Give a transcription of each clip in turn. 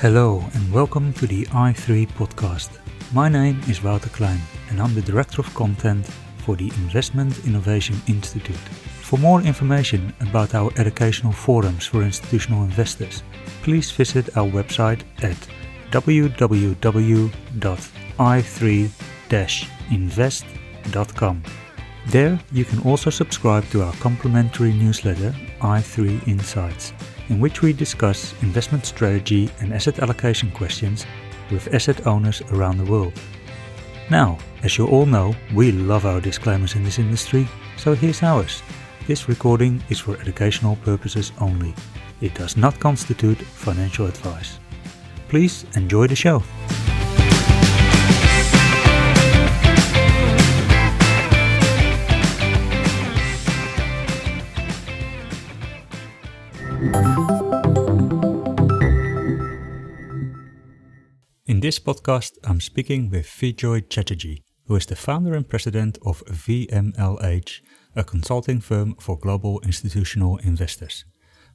Hello and welcome to the i3 podcast. My name is Wouter Klein and I'm the Director of Content for the Investment Innovation Institute. For more information about our educational forums for institutional investors, please visit our website at www.i3-invest.com. There you can also subscribe to our complimentary newsletter i3 Insights in which we discuss investment strategy and asset allocation questions with asset owners around the world. Now, as you all know, we love our disclaimers in this industry, so here's ours. This recording is for educational purposes only. It does not constitute financial advice. Please enjoy the show. In this podcast, I'm speaking with Vijoy Chatterji, who is the founder and president of VMLH, a consulting firm for global institutional investors.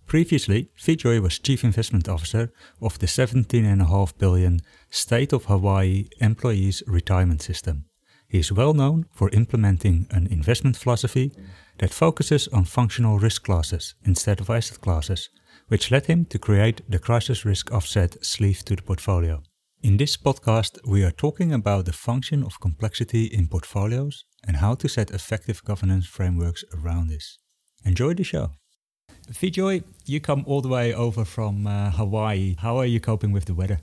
Previously, Vijoy was chief investment officer of the 17.5 billion State of Hawaii Employees Retirement System. He is well known for implementing an investment philosophy that focuses on functional risk classes instead of asset classes, which led him to create the crisis risk offset sleeve to the portfolio. In this podcast, we are talking about the function of complexity in portfolios and how to set effective governance frameworks around this. Enjoy the show. Vijoy, you come all the way over from uh, Hawaii. How are you coping with the weather?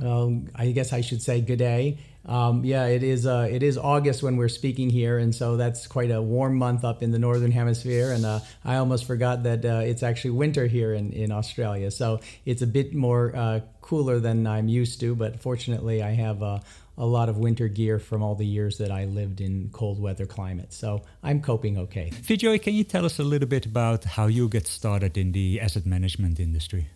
Um, I guess I should say good day. Um, yeah, it is. Uh, it is August when we're speaking here, and so that's quite a warm month up in the northern hemisphere. And uh, I almost forgot that uh, it's actually winter here in, in Australia, so it's a bit more uh, cooler than I'm used to. But fortunately, I have uh, a lot of winter gear from all the years that I lived in cold weather climates, so I'm coping okay. Vijoy, can you tell us a little bit about how you get started in the asset management industry?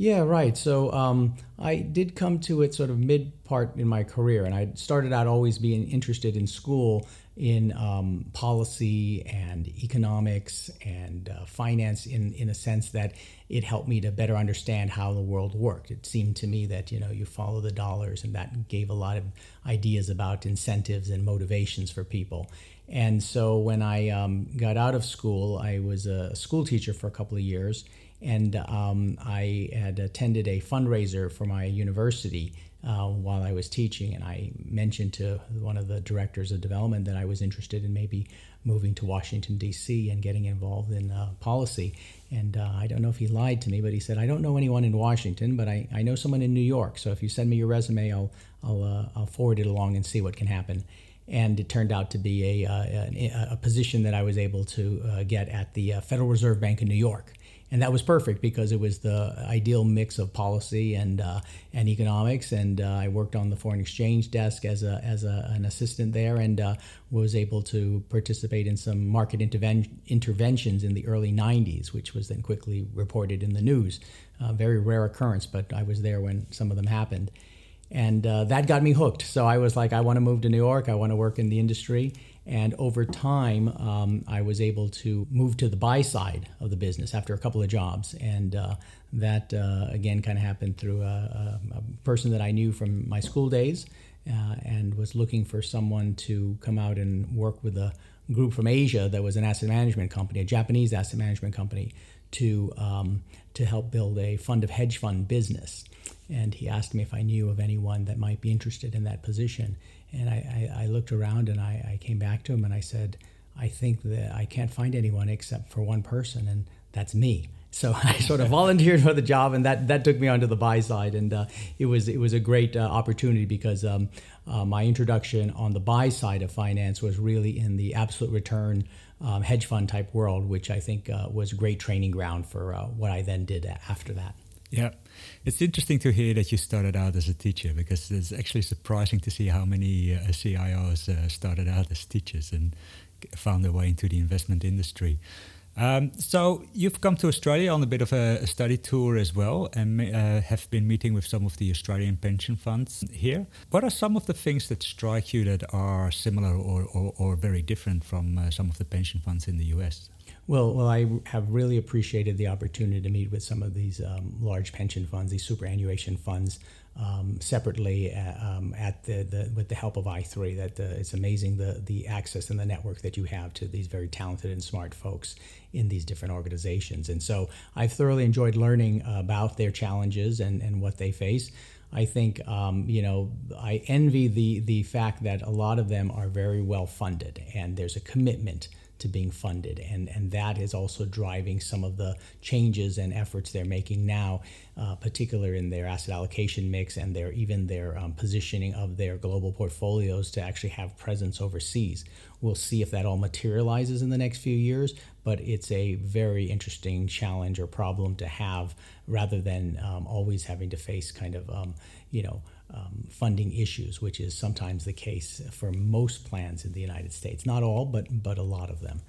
Yeah, right. So um, I did come to it sort of mid part in my career, and I started out always being interested in school in um, policy and economics and uh, finance in, in a sense that it helped me to better understand how the world worked. It seemed to me that, you know, you follow the dollars and that gave a lot of ideas about incentives and motivations for people. And so when I um, got out of school, I was a school teacher for a couple of years and um, I had attended a fundraiser for my university uh, while I was teaching, and I mentioned to one of the directors of development that I was interested in maybe moving to Washington D.C. and getting involved in uh, policy. And uh, I don't know if he lied to me, but he said, "I don't know anyone in Washington, but I, I know someone in New York. So if you send me your resume, I'll I'll, uh, I'll forward it along and see what can happen." And it turned out to be a, uh, a, a position that I was able to uh, get at the Federal Reserve Bank in New York and that was perfect because it was the ideal mix of policy and uh, and economics. And uh, I worked on the foreign exchange desk as a as a, an assistant there, and uh, was able to participate in some market interven- interventions in the early '90s, which was then quickly reported in the news. very rare occurrence, but I was there when some of them happened, and uh, that got me hooked. So I was like, I want to move to New York. I want to work in the industry. And over time, um, I was able to move to the buy side of the business after a couple of jobs. And uh, that, uh, again, kind of happened through a, a, person that I knew from my school days uh, and was looking for someone to come out and work with a group from Asia that was an asset management company, a Japanese asset management company, to, um, to help build a fund of hedge fund business. And he asked me if I knew of anyone that might be interested in that position. And I, I, I looked around and I, I came back to him and I said, I think that I can't find anyone except for one person, and that's me. So I sort of volunteered for the job, and that, that took me onto the buy side, and uh, it was it was a great uh, opportunity because um, uh, my introduction on the buy side of finance was really in the absolute return um, hedge fund type world, which I think uh, was great training ground for uh, what I then did after that. Yeah, it's interesting to hear that you started out as a teacher because it's actually surprising to see how many uh, CIOs uh, started out as teachers and found their way into the investment industry. Um, so you've come to Australia on a bit of a, a study tour as well, and uh, have been meeting with some of the Australian pension funds here. What are some of the things that strike you that are similar or, or, or very different from uh, some of the pension funds in the US? Well, well, I have really appreciated the opportunity to meet with some of these um, large pension funds, these superannuation funds, um, separately at, uh, um, at the, the, with the help of i3. That uh, it's amazing the the access and the network that you have to these very talented and smart folks in these different organizations. And so I've thoroughly enjoyed learning about their challenges and, and what they face. I think um, you know I envy the the fact that a lot of them are very well funded and there's a commitment to being funded. And, and that is also driving some of the changes and efforts they're making now, uh, particularly in their asset allocation mix and their even their um, positioning of their global portfolios to actually have presence overseas. We'll see if that all materializes in the next few years, but it's a very interesting challenge or problem to have rather than um, always having to face kind of, um, you know, um, funding issues, which is sometimes the case for most plans in the United States. Not all, but but a lot of them.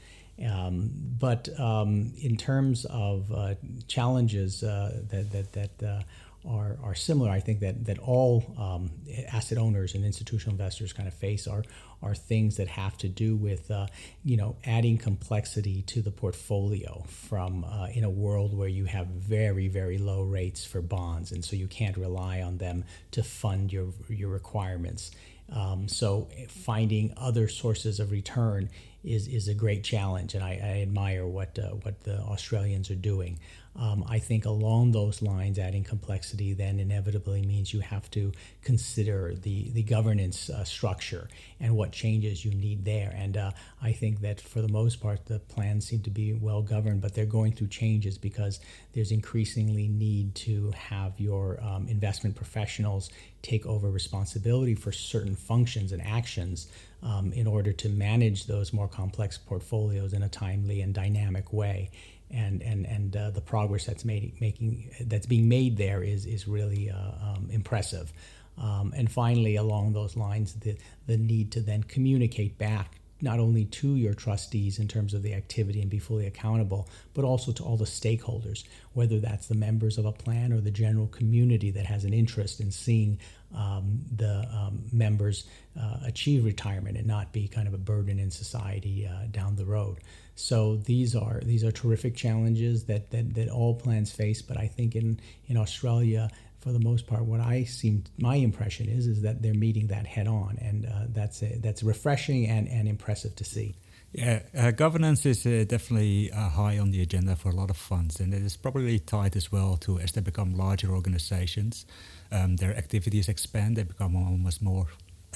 Um, but um, in terms of uh, challenges uh, that that, that uh, are, are similar. I think that that all um, asset owners and institutional investors kind of face are are things that have to do with uh, you know adding complexity to the portfolio from uh, in a world where you have very very low rates for bonds, and so you can't rely on them to fund your your requirements. Um, so finding other sources of return is is a great challenge, and I, I admire what uh, what the Australians are doing. Um, I think along those lines, adding complexity then inevitably means you have to consider the, the governance uh, structure and what changes you need there. And uh, I think that for the most part, the plans seem to be well governed, but they're going through changes because there's increasingly need to have your um, investment professionals take over responsibility for certain functions and actions um, in order to manage those more complex portfolios in a timely and dynamic way and and and uh, the progress that's made, making that's being made there is is really uh, um, impressive. Um, and finally, along those lines, the the need to then communicate back not only to your trustees in terms of the activity and be fully accountable, but also to all the stakeholders, whether that's the members of a plan or the general community that has an interest in seeing um, the um, members uh, achieve retirement and not be kind of a burden in society uh, down the road. So these are these are terrific challenges that, that, that all plans face. But I think in, in Australia, for the most part, what I seem my impression is is that they're meeting that head on, and uh, that's a, that's refreshing and, and impressive to see. Yeah, uh, governance is uh, definitely uh, high on the agenda for a lot of funds, and it is probably tied as well to as they become larger organizations, um, their activities expand, they become almost more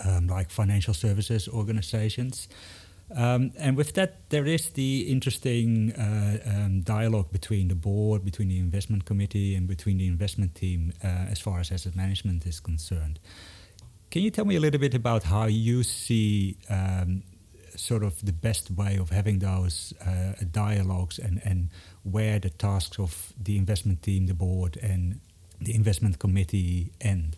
um, like financial services organizations. Um, and with that, there is the interesting uh, um, dialogue between the board, between the investment committee, and between the investment team uh, as far as asset management is concerned. Can you tell me a little bit about how you see um, sort of the best way of having those uh, dialogues and, and where the tasks of the investment team, the board, and the investment committee end?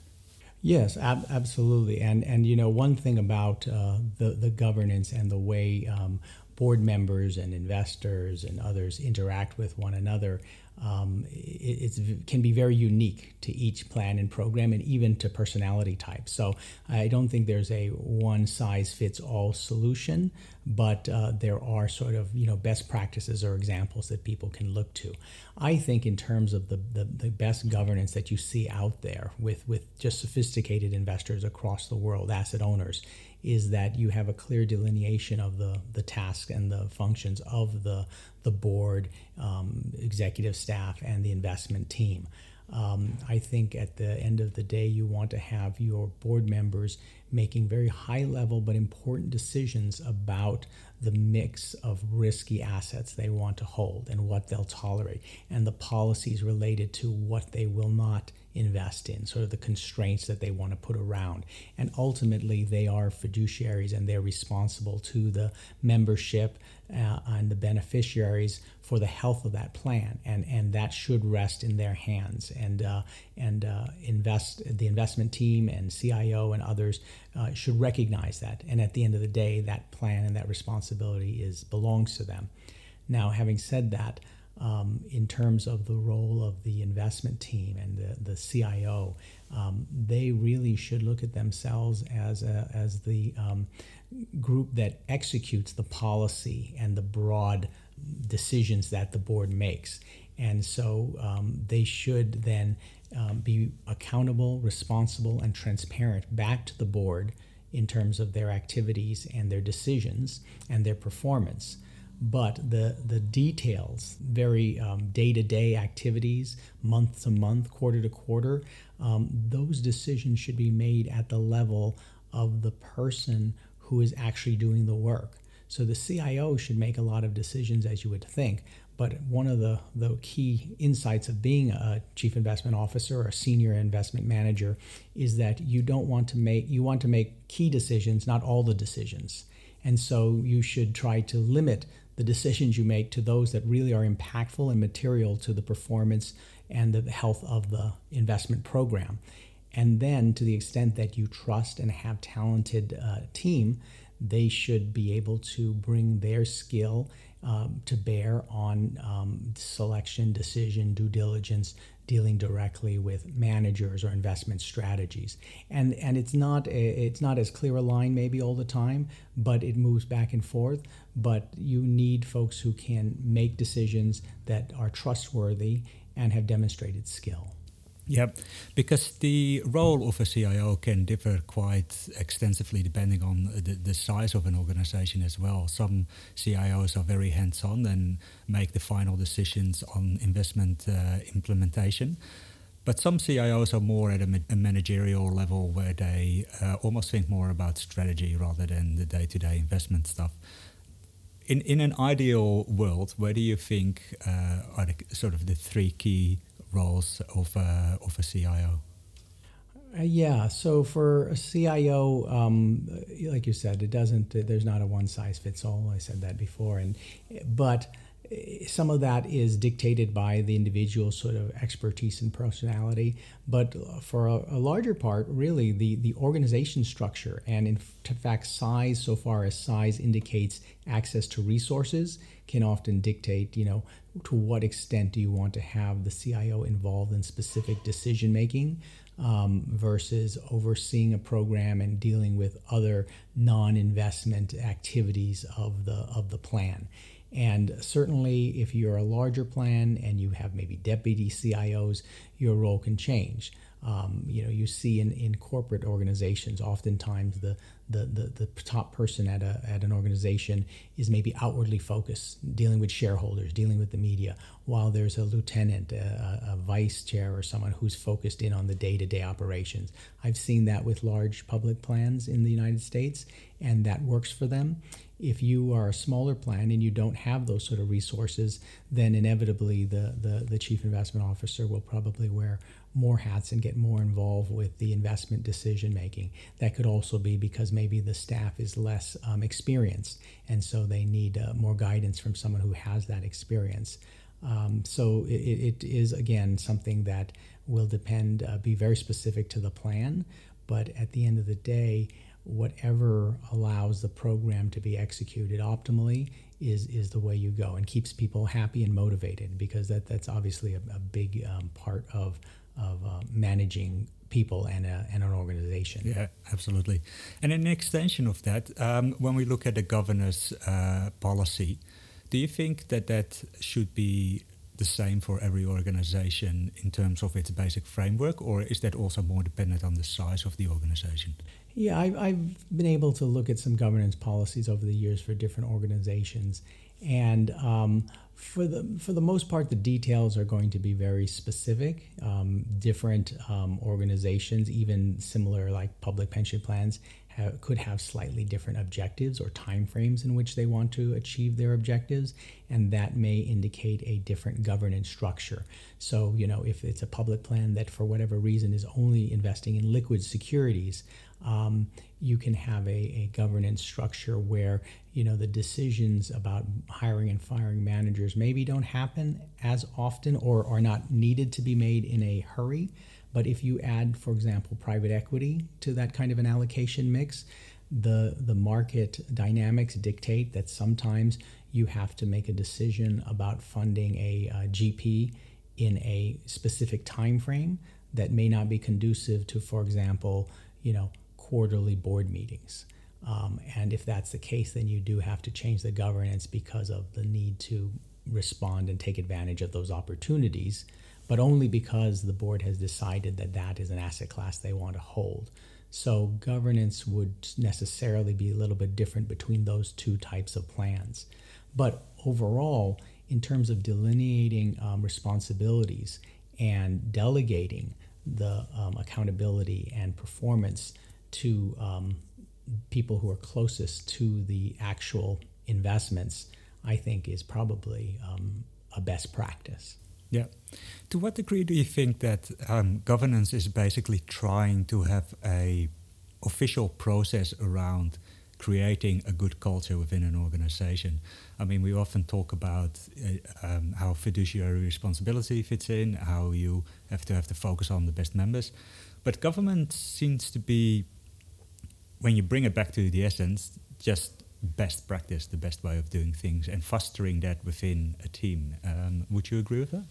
Yes, ab- absolutely. And and you know one thing about uh, the the governance and the way um, board members and investors and others interact with one another um, it, can be very unique to each plan and program and even to personality type. So I don't think there's a one size fits all solution, but uh, there are sort of you know best practices or examples that people can look to. I think in terms of the, the, the best governance that you see out there with, with just sophisticated investors across the world, asset owners, is that you have a clear delineation of the, the tasks and the functions of the, the board, um, executive staff, and the investment team. Um, I think at the end of the day, you want to have your board members making very high level but important decisions about the mix of risky assets they want to hold and what they'll tolerate, and the policies related to what they will not invest in, sort of the constraints that they want to put around. And ultimately, they are fiduciaries and they're responsible to the membership uh, and the beneficiaries for the health of that plan, and and that should rest in their hands. And uh, and uh, invest the investment team and CIO and others uh, should recognize that. And at the end of the day, that plan and that responsibility is belongs to them. Now, having said that, um, in terms of the role of the investment team and the, the CIO, um, they really should look at themselves as, a, as the um, group that executes the policy and the broad decisions that the board makes. And so um, they should then um, be accountable, responsible, and transparent back to the board in terms of their activities and their decisions and their performance. But the, the details, very day to day activities, month to month, quarter to quarter, um, those decisions should be made at the level of the person who is actually doing the work. So the CIO should make a lot of decisions, as you would think. But one of the, the key insights of being a chief investment officer or senior investment manager is that you don't want to make you want to make key decisions, not all the decisions. And so you should try to limit the decisions you make to those that really are impactful and material to the performance and the health of the investment program. And then, to the extent that you trust and have talented uh, team, they should be able to bring their skill um, to bear on um, selection, decision, due diligence, dealing directly with managers or investment strategies. And and it's not a, it's not as clear a line maybe all the time, but it moves back and forth. But you need folks who can make decisions that are trustworthy and have demonstrated skill. Yeah, because the role of a CIO can differ quite extensively depending on the, the size of an organization as well. Some CIOs are very hands on and make the final decisions on investment uh, implementation. But some CIOs are more at a, a managerial level where they uh, almost think more about strategy rather than the day to day investment stuff. In, in an ideal world, where do you think uh, are the, sort of the three key roles of a, of a CIO? Uh, yeah, so for a CIO, um, like you said, it doesn't. There's not a one size fits all. I said that before, and but some of that is dictated by the individual sort of expertise and personality but for a, a, larger part really the, the organization structure and in fact size so far as size indicates access to resources can often dictate you know to what extent do you want to have the cio involved in specific decision making um, versus overseeing a program and dealing with other non-investment activities of the of the plan and certainly, if you're a larger plan and you have maybe deputy CIOs, your role can change. Um, you know, you see in, in corporate organizations, oftentimes the, the, the, the, top person at, a, at an organization is maybe outwardly focused, dealing with shareholders, dealing with the media, while there's a lieutenant, a, a vice chair, or someone who's focused in on the day to day operations. I've seen that with large public plans in the United States, and that works for them. If you are a smaller plan and you don't have those sort of resources, then inevitably the, the, the chief investment officer will probably wear more hats and get more involved with the investment decision making. That could also be because maybe the staff is less um, experienced, and so they need uh, more guidance from someone who has that experience. Um, so it, it is again something that will depend, uh, be very specific to the plan, but at the end of the day, whatever allows the program to be executed optimally is is the way you go and keeps people happy and motivated because that that's obviously a, a big um, part of of uh, managing people and, a, and an organization. Yeah, absolutely. And an extension of that, um, when we look at the governance uh, policy, do you think that that should be the same for every organization in terms of its basic framework, or is that also more dependent on the size of the organization? Yeah, I've, I've been able to look at some governance policies over the years for different organizations, and um, for the for the most part, the details are going to be very specific. Um, different um, organizations, even similar like public pension plans, have, could have slightly different objectives or timeframes in which they want to achieve their objectives, and that may indicate a different governance structure. So, you know, if it's a public plan that for whatever reason is only investing in liquid securities, um, you can have a, a governance structure where you know the decisions about hiring and firing managers maybe don't happen as often or are not needed to be made in a hurry. But if you add for example private equity to that kind of an allocation mix the the market dynamics dictate that sometimes you have to make a decision about funding a, a GP in a specific time frame that may not be conducive to, for example, you know, quarterly board meetings. Um, and if that's the case, then you do have to change the governance because of the need to respond and take advantage of those opportunities, but only because the board has decided that that is an asset class they want to hold. So governance would necessarily be a little bit different between those two types of plans. But overall, in terms of delineating um, responsibilities and delegating the um, accountability and performance to um, people who are closest to the actual investments, I think is probably um, a best practice. Yeah. To what degree do you think that um, governance is basically trying to have a official process around creating a good culture within an organization? I mean, we often talk about uh, um, how fiduciary responsibility fits in, how you have to have to focus on the best members, but government seems to be, when you bring it back to the essence, just best practice, the best way of doing things, and fostering that within a team. Um, would you agree with that?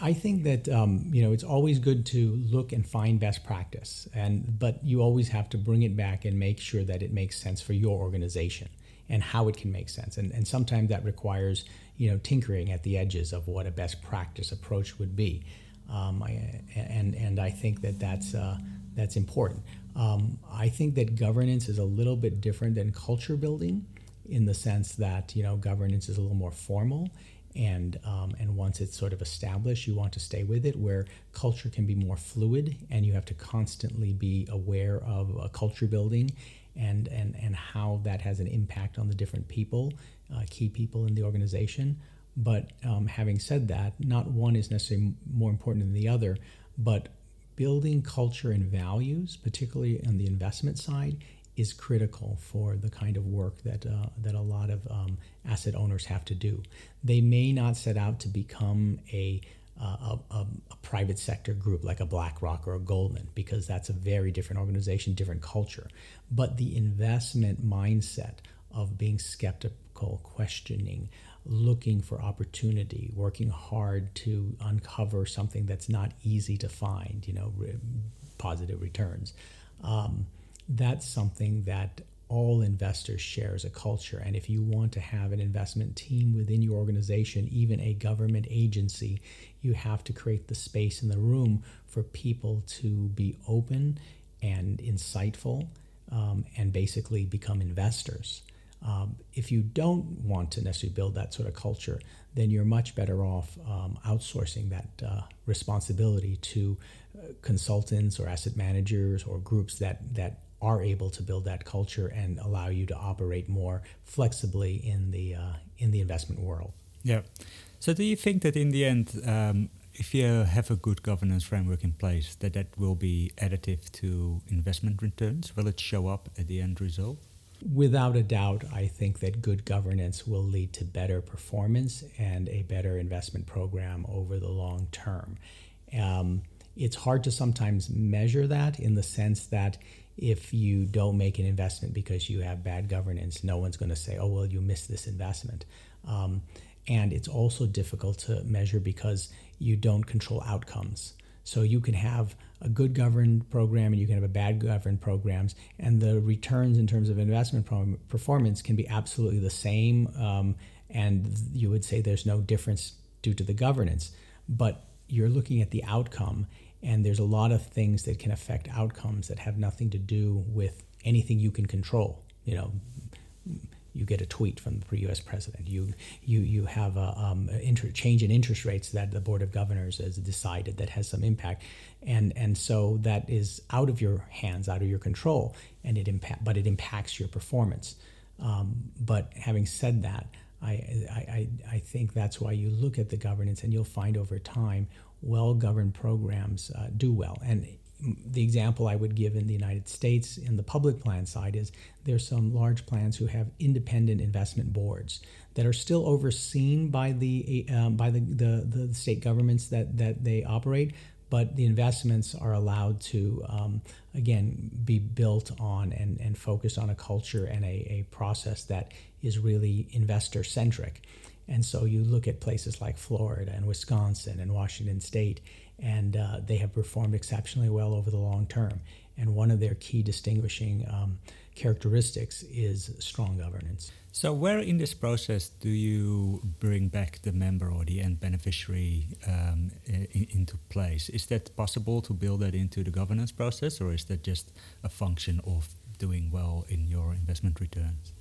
I think that um, you know it's always good to look and find best practice, and but you always have to bring it back and make sure that it makes sense for your organization and how it can make sense. And, and sometimes that requires you know tinkering at the edges of what a best practice approach would be. Um, I, and and I think that that's uh, that's important. Um, I think that governance is a little bit different than culture building, in the sense that you know governance is a little more formal and um, and once it's sort of established, you want to stay with it. Where culture can be more fluid, and you have to constantly be aware of a culture building, and and and how that has an impact on the different people, uh, key people in the organization. But um, having said that, not one is necessarily more important than the other, but building culture and values, particularly on the investment side, is critical for the kind of work that uh, that a lot of um, asset owners have to do. They may not set out to become a uh, a, a, a, private sector group like a BlackRock or a Goldman because that's a very different organization, different culture. But the investment mindset of being skeptical, questioning, looking for opportunity, working hard to uncover something that's not easy to find, you know, re- positive returns. Um, that's something that all investors share as a culture. And if you want to have an investment team within your organization, even a government agency, you have to create the space in the room for people to be open and insightful um, and basically become investors. Um, if you don't want to necessarily build that sort of culture, then you're much better off um, outsourcing that uh, responsibility to uh, consultants or asset managers or groups that that are able to build that culture and allow you to operate more flexibly in the uh, in the investment world. Yeah. So, do you think that in the end, um, if you have a good governance framework in place, that that will be additive to investment returns? Will it show up at the end result? Without a doubt, I think that good governance will lead to better performance and a better investment program over the long term. Um, it's hard to sometimes measure that in the sense that if you don't make an investment because you have bad governance, no one's going to say, oh, well, you missed this investment. Um, and it's also difficult to measure because you don't control outcomes. So you can have a good governed program and you can have a bad governed programs, and the returns in terms of investment performance can be absolutely the same. Um, and you would say there's no difference due to the governance, but you're looking at the outcome and there's a lot of things that can affect outcomes that have nothing to do with anything you can control. You know, you get a tweet from the U.S. president. You you you have a um, inter- change in interest rates that the board of governors has decided that has some impact, and and so that is out of your hands, out of your control, and it impact, but it impacts your performance. Um, but having said that, I, I I think that's why you look at the governance, and you'll find over time well governed programs uh, do well. And the example I would give in the United States in the public plan side is there's some large plans who have independent investment boards that are still overseen by the um, by the, the, the state governments that that they operate, but the investments are allowed to, um, again, be built on and, and focused on a culture and a, a process that is really investor centric. And so you look at places like Florida and Wisconsin and Washington State, and uh, they have performed exceptionally well over the long term. And one of their key distinguishing um, characteristics is strong governance. So, where in this process do you bring back the member or the end beneficiary um, in, into place? Is that possible to build that into the governance process, or is that just a function of doing well in your investment returns?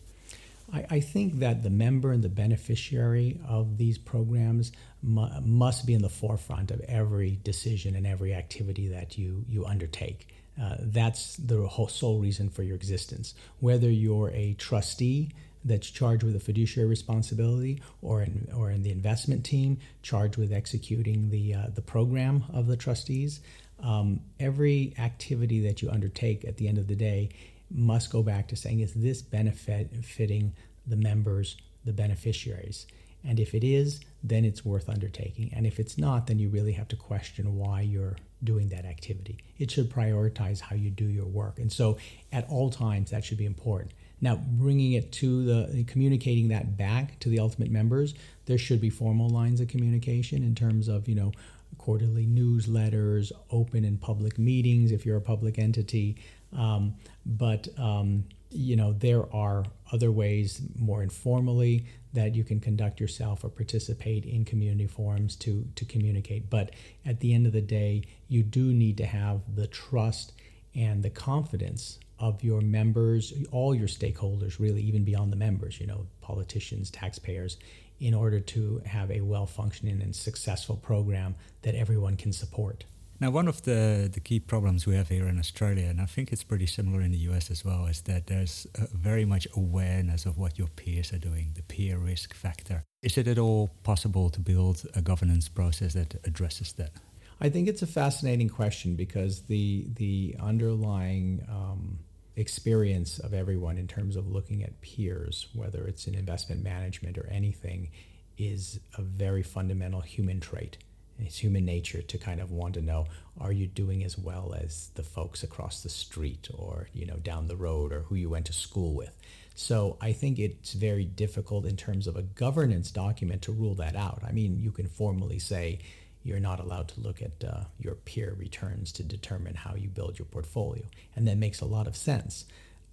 I, I think that the member and the beneficiary of these programs mu- must be in the forefront of every decision and every activity that you, you undertake. Uh, that's the whole sole reason for your existence. Whether you're a trustee that's charged with a fiduciary responsibility, or in, or in the investment team charged with executing the uh, the program of the trustees, um, every activity that you undertake at the end of the day must go back to saying, is this benefiting the members, the beneficiaries? And if it is, then it's worth undertaking. And if it's not, then you really have to question why you're doing that activity. It should prioritize how you do your work. And so at all times, that should be important. Now, bringing it to the communicating that back to the ultimate members, there should be formal lines of communication in terms of, you know, quarterly newsletters, open and public meetings if you're a public entity. Um, but um, you know there are other ways more informally that you can conduct yourself or participate in community forums to to communicate but at the end of the day you do need to have the trust and the confidence of your members all your stakeholders really even beyond the members you know politicians taxpayers in order to have a well functioning and successful program that everyone can support now, one of the, the key problems we have here in Australia, and I think it's pretty similar in the US as well, is that there's very much awareness of what your peers are doing, the peer risk factor. Is it at all possible to build a governance process that addresses that? I think it's a fascinating question because the the underlying um, experience of everyone in terms of looking at peers, whether it's in investment management or anything, is a very fundamental human trait. It's human nature to kind of want to know are you doing as well as the folks across the street or you know down the road or who you went to school with? So i think it's very difficult in terms of a governance document to rule that out. I mean you can formally say you're not allowed to look at uh, your peer returns to determine how you build your portfolio. And that makes a lot of sense.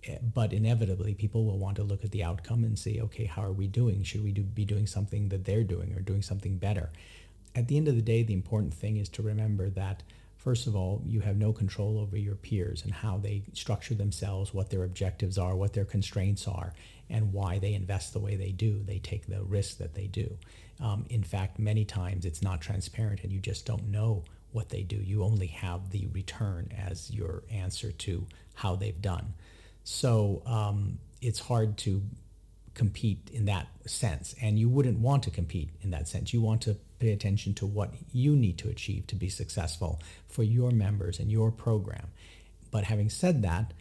Eh, but inevitably people will want to look at the outcome and say, okay how are we doing? Should we do, be doing something that they're doing or doing something better? At the end of the day, the important thing is to remember that, first of all, you have no control over your peers and how they structure themselves, what their objectives are, what their constraints are, and why they invest the way they do. They take the risk that they do. Um, in fact, many times it's not transparent and you just don't know what they do. You only have the return as your answer to how they've done. So um, it's hard to compete in that sense. And you wouldn't want to compete in that sense. You want to pay attention to what you need to achieve to be successful for your members and your program. But having said that,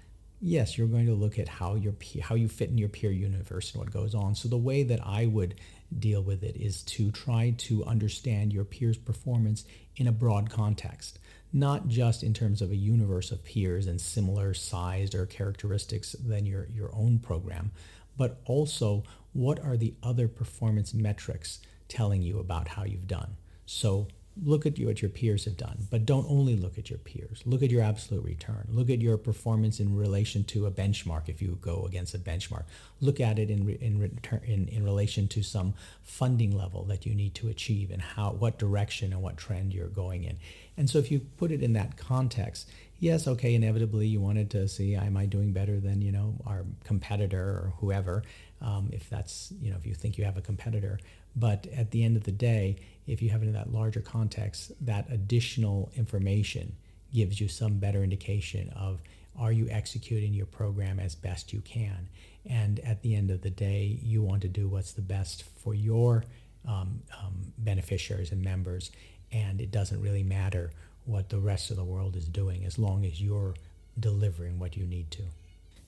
yes, you're going to look at how your how you fit in your peer universe and what goes on. So the way that I would deal with it is to try to understand your peers' performance in a broad context, not just in terms of a universe of peers and similar sized or characteristics than your, your own program, but also what are the other performance metrics telling you about how you've done. So look at what your peers have done, but don't only look at your peers. Look at your absolute return. Look at your performance in relation to a benchmark if you go against a benchmark. Look at it in in return in, in relation to some funding level that you need to achieve and how what direction and what trend you're going in. And so if you put it in that context, yes, okay, inevitably you wanted to see am I doing better than, you know, our competitor or whoever, um, if that's, you know, if you think you have a competitor. But at the end of the day, if you have it in that larger context, that additional information gives you some better indication of are you executing your program as best you can? And at the end of the day, you want to do what's the best for your um, um, beneficiaries and members. And it doesn't really matter what the rest of the world is doing as long as you're delivering what you need to.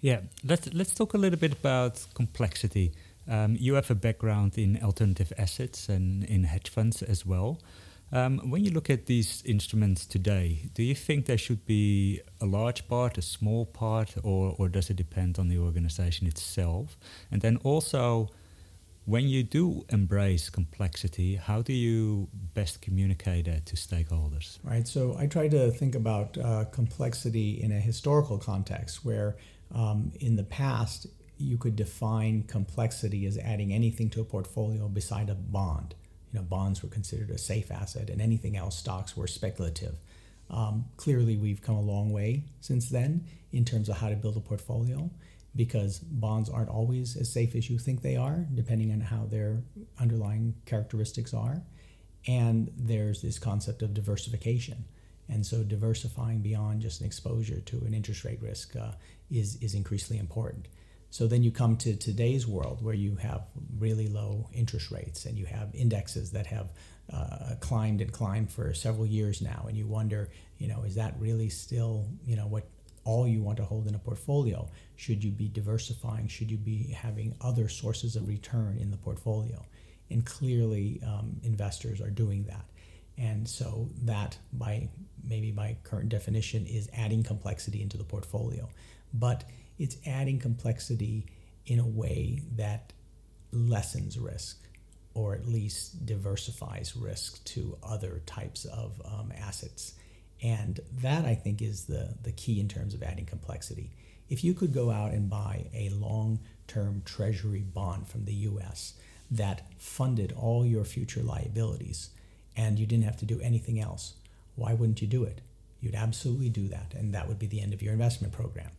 Yeah, let's let's talk a little bit about complexity. Um, you have a background in alternative assets and in hedge funds as well. Um, when you look at these instruments today, do you think there should be a large part, a small part, or, or does it depend on the organization itself? And then also, when you do embrace complexity, how do you best communicate that to stakeholders? Right. So I try to think about uh, complexity in a historical context where um, in the past you could define complexity as adding anything to a portfolio beside a bond you know, bonds were considered a safe asset, and anything else, stocks were speculative. Um, clearly, we've come a long way since then in terms of how to build a portfolio because bonds aren't always as safe as you think they are, depending on how their underlying characteristics are. And there's this concept of diversification. And so, diversifying beyond just an exposure to an interest rate risk uh, is, is increasingly important. So then you come to today's world where you have really low interest rates and you have indexes that have uh, climbed and climbed for several years now, and you wonder, you know, is that really still, you know, what all you want to hold in a portfolio? Should you be diversifying? Should you be having other sources of return in the portfolio? And clearly, um, investors are doing that. And so that, by maybe by current definition, is adding complexity into the portfolio. But it's adding complexity in a way that lessens risk or at least diversifies risk to other types of um, assets. And that I think is the, the key in terms of adding complexity. If you could go out and buy a long term treasury bond from the US that funded all your future liabilities and you didn't have to do anything else, why wouldn't you do it? You'd absolutely do that, and that would be the end of your investment program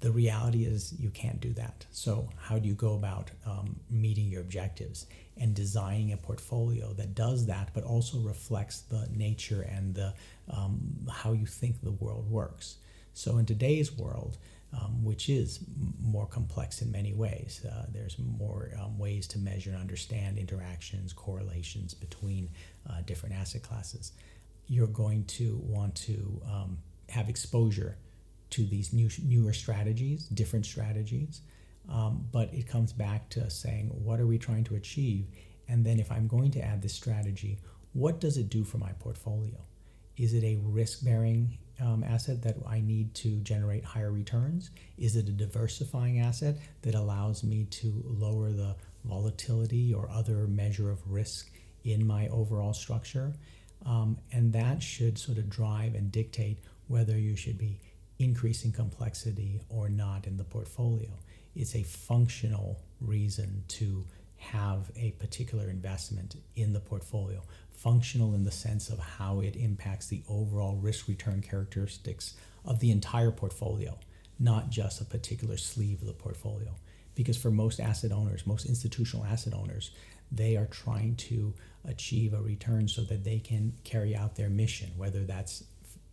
the reality is you can't do that. So, how do you go about um, meeting your objectives and designing a portfolio that does that, but also reflects the nature and the um, how you think the world works? So, in today's world, um, which is more complex in many ways, uh, there's more um, ways to measure and understand interactions, correlations between uh, different asset classes. You're going to want to um, have exposure to these new newer strategies, different strategies. Um, but it comes back to saying, what are we trying to achieve? And then, if I'm going to add this strategy, what does it do for my portfolio? Is it a risk bearing um, asset that I need to generate higher returns? Is it a diversifying asset that allows me to lower the volatility or other measure of risk in my overall structure? Um, and that should sort of drive and dictate whether you should be increasing complexity or not in the portfolio. It's a functional reason to have a particular investment in the portfolio. Functional in the sense of how it impacts the overall risk return characteristics of the entire portfolio, not just a particular sleeve of the portfolio. Because for most asset owners, most institutional asset owners, they are trying to achieve a return so that they can carry out their mission, whether that's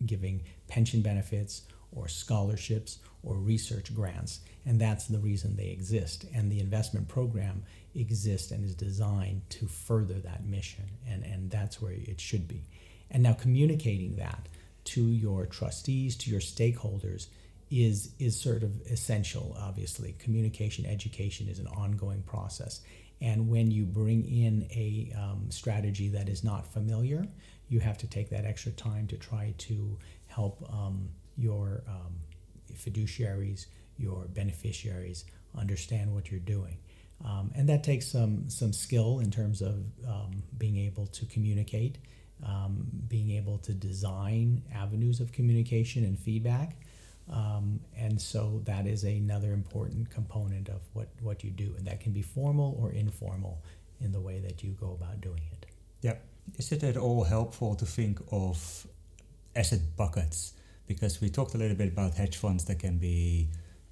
giving pension benefits or scholarships or research grants. And that's the reason they exist. And the investment program exists and is designed to further that mission. And, and that's where it should be. And now communicating that to your trustees, to your stakeholders, is, is sort of essential, obviously. Communication, education is an ongoing process. And when you bring in a um, strategy that is not familiar, you have to take that extra time to try to help um, your um, fiduciaries, your beneficiaries understand what you're doing. Um, and that takes some, some skill in terms of um, being able to communicate, um, being able to design avenues of communication and feedback. Um, and so that is another important component of what, what you do. And that can be formal or informal in the way that you go about doing it. Yep. Is it at all helpful to think of asset buckets because we talked a little bit about hedge funds that can be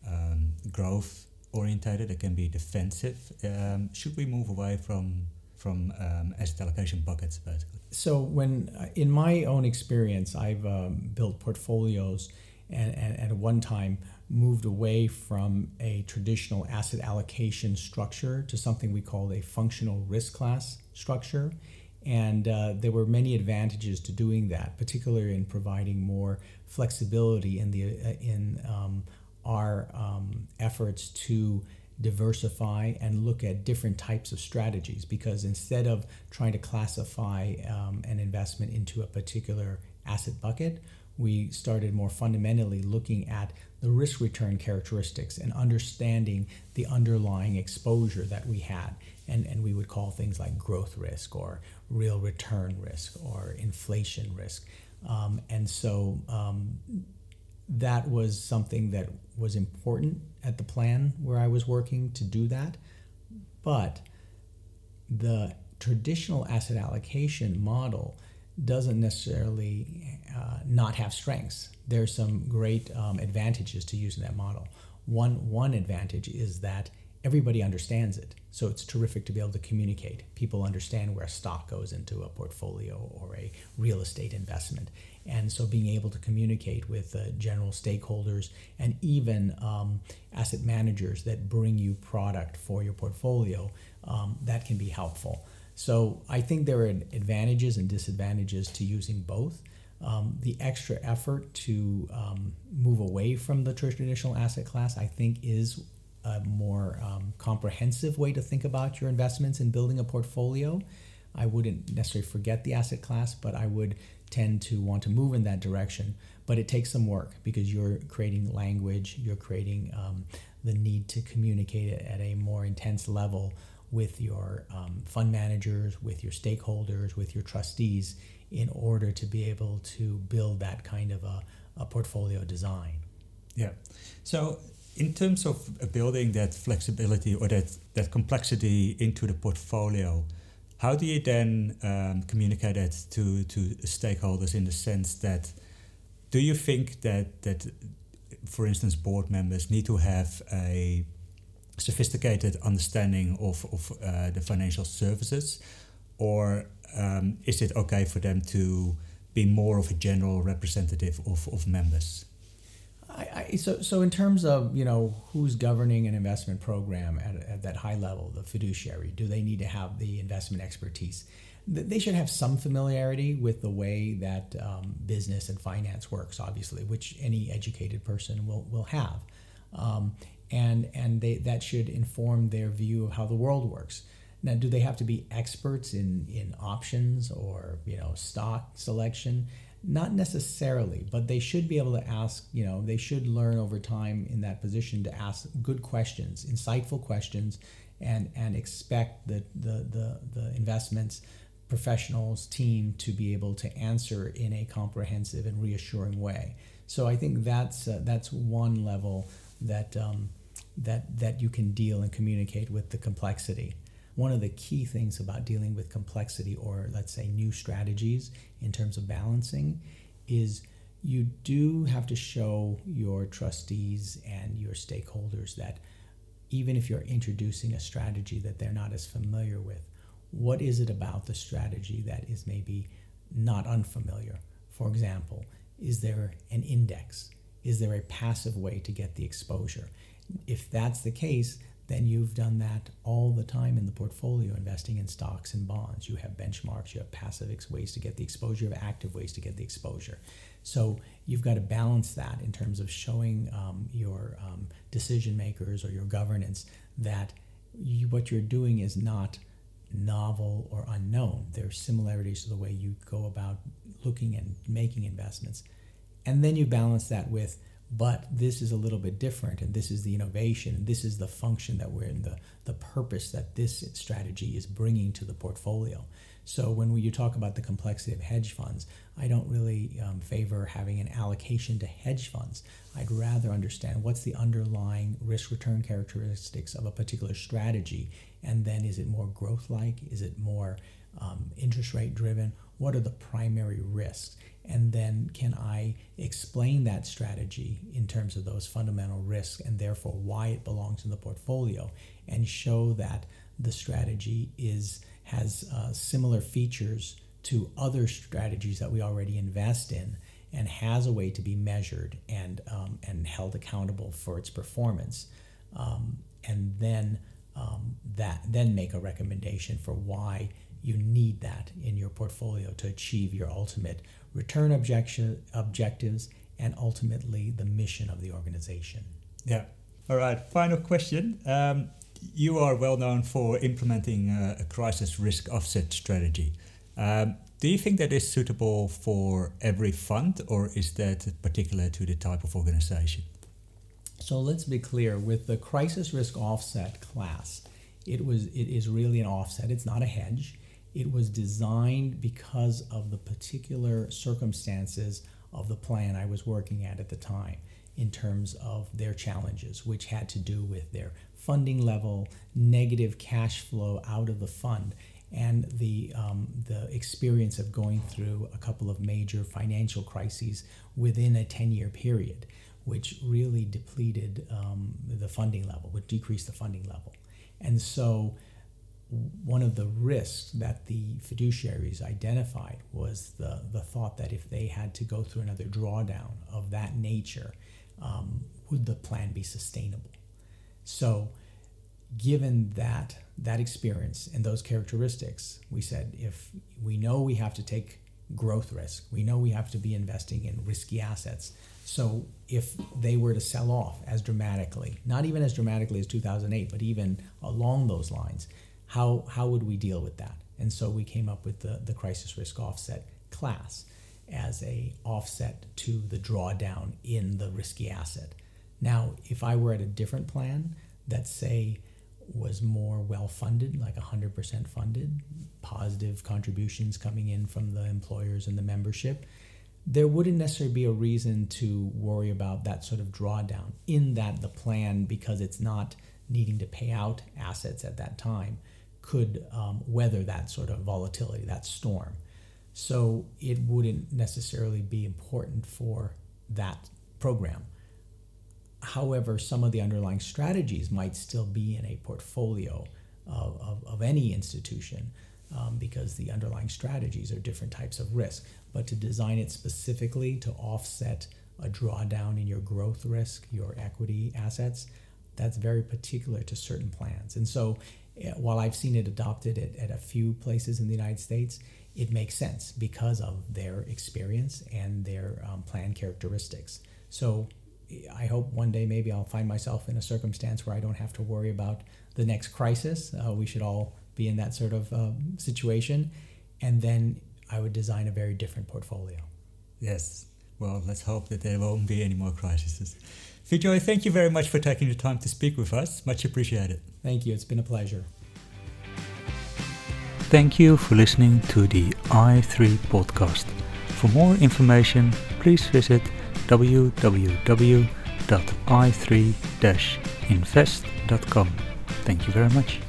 um, growth orientated, that can be defensive. Um, should we move away from from um, asset allocation buckets, basically? So, when uh, in my own experience, I've um, built portfolios, and, and, at one time moved away from a traditional asset allocation structure to something we call a functional risk class structure. And uh, there were many advantages to doing that, particularly in providing more flexibility in the uh, in um, our um, efforts to diversify and look at different types of strategies because instead of trying to classify um, an investment into a particular asset bucket, we started more fundamentally looking at the risk return characteristics and understanding the underlying exposure that we had. And, and we would call things like growth risk or real return risk or inflation risk. Um, and so um, that was something that was important at the plan where I was working to do that. But the traditional asset allocation model doesn't necessarily uh, not have strengths. There's some great um, advantages to using that model. One one advantage is that everybody understands it, so it's terrific to be able to communicate. People understand where a stock goes into a portfolio or a real estate investment, and so being able to communicate with uh, general stakeholders and even um, asset managers that bring you product for your portfolio um, that can be helpful. So I think there are advantages and disadvantages to using both. Um, the extra effort to um, move away from the traditional asset class, I think, is a more um, comprehensive way to think about your investments and building a portfolio. I wouldn't necessarily forget the asset class, but I would tend to want to move in that direction. But it takes some work because you're creating language, you're creating um, the need to communicate it at a more intense level with your um, fund managers, with your stakeholders, with your trustees in order to be able to build that kind of a, a portfolio design. Yeah. So, in terms of building that flexibility or that, that complexity into the portfolio, how do you then um, communicate that to, to stakeholders in the sense that do you think that, that, for instance, board members need to have a sophisticated understanding of, of uh, the financial services? Or um, is it okay for them to be more of a general representative of, of members? I, I, so, so in terms of you know who's governing an investment program at, at that high level, the fiduciary, do they need to have the investment expertise? They should have some familiarity with the way that um, business and finance works, obviously, which any educated person will will have. Um, and and they, that should inform their view of how the world works. Now, do they have to be experts in in options or you know stock selection? Not necessarily, but they should be able to ask. You know, they should learn over time in that position to ask good questions, insightful questions, and and expect the the the, the investments professionals team to be able to answer in a comprehensive and reassuring way. So I think that's uh, that's one level that um, that that you can deal and communicate with the complexity. One of the key things about dealing with complexity, or let's say new strategies in terms of balancing, is you do have to show your trustees and your stakeholders that even if you're introducing a strategy that they're not as familiar with, what is it about the strategy that is maybe not unfamiliar? For example, is there an index? Is there a passive way to get the exposure? If that's the case, then you've done that all the time in the portfolio, investing in stocks and bonds. You have benchmarks, you have passive ways to get the exposure, you have active ways to get the exposure. So you've got to balance that in terms of showing um, your um, decision makers or your governance that you, what you're doing is not novel or unknown. There are similarities to the way you go about looking and making investments. And then you balance that with, but this is a little bit different, and this is the innovation, and this is the function that we're in, the, the purpose that this strategy is bringing to the portfolio. So when we, you talk about the complexity of hedge funds, I don't really um, favor having an allocation to hedge funds. I'd rather understand what's the underlying risk return characteristics of a particular strategy, and then is it more growth like? Is it more um, interest rate driven? What are the primary risks? And then can I explain that strategy in terms of those fundamental risks and therefore why it belongs in the portfolio and show that the strategy is has uh, similar features to other strategies that we already invest in and has a way to be measured and um, and held accountable for its performance um, and then um, that then make a recommendation for why you need that in your portfolio to achieve your ultimate return objection, objectives and ultimately the mission of the organization. Yeah, All right, final question. Um, you are well known for implementing uh, a crisis risk offset strategy. Um, do you think that is suitable for every fund, or is that particular to the type of organization? So let's be clear with the crisis risk offset class, it was it is really an offset. It's not a hedge. It was designed because of the particular circumstances of the plan I was working at at the time in terms of their challenges, which had to do with their funding level, negative cash flow out of the fund, and the, um, the experience of going through a couple of major financial crises within a 10 year period, which really depleted um, the funding level, which decreased the funding level. And so, one of the risks that the fiduciaries identified was the, the thought that if they had to go through another drawdown of that nature, um, would the plan be sustainable? So, given that that experience and those characteristics, we said if we know we have to take growth risk, we know we have to be investing in risky assets. So if they were to sell off as dramatically, not even as dramatically as 2008, but even along those lines, how how would we deal with that? And so we came up with the, the crisis risk offset class as a offset to the drawdown in the risky asset. Now, if I were at a different plan that say was more well funded, like 100% funded, positive contributions coming in from the employers and the membership, there wouldn't necessarily be a reason to worry about that sort of drawdown in that the plan, because it's not needing to pay out assets at that time, could um, weather that sort of volatility, that storm. So it wouldn't necessarily be important for that program. However, some of the underlying strategies might still be in a portfolio of, of, of any institution um, because the underlying strategies are different types of risk. But to design it specifically to offset a drawdown in your growth risk, your equity assets, that's very particular to certain plans. And so while I've seen it adopted at, at a few places in the United States, it makes sense because of their experience and their um, plan characteristics. So I hope one day maybe I'll find myself in a circumstance where I don't have to worry about the next crisis. Uh, we should all be in that sort of um, situation. And then I would design a very different portfolio. Yes. Well, let's hope that there won't be any more crises. Vijoy, thank you very much for taking the time to speak with us. Much appreciated. Thank you. It's been a pleasure. Thank you for listening to the i3 podcast. For more information, please visit www.i3-invest.com. Thank you very much.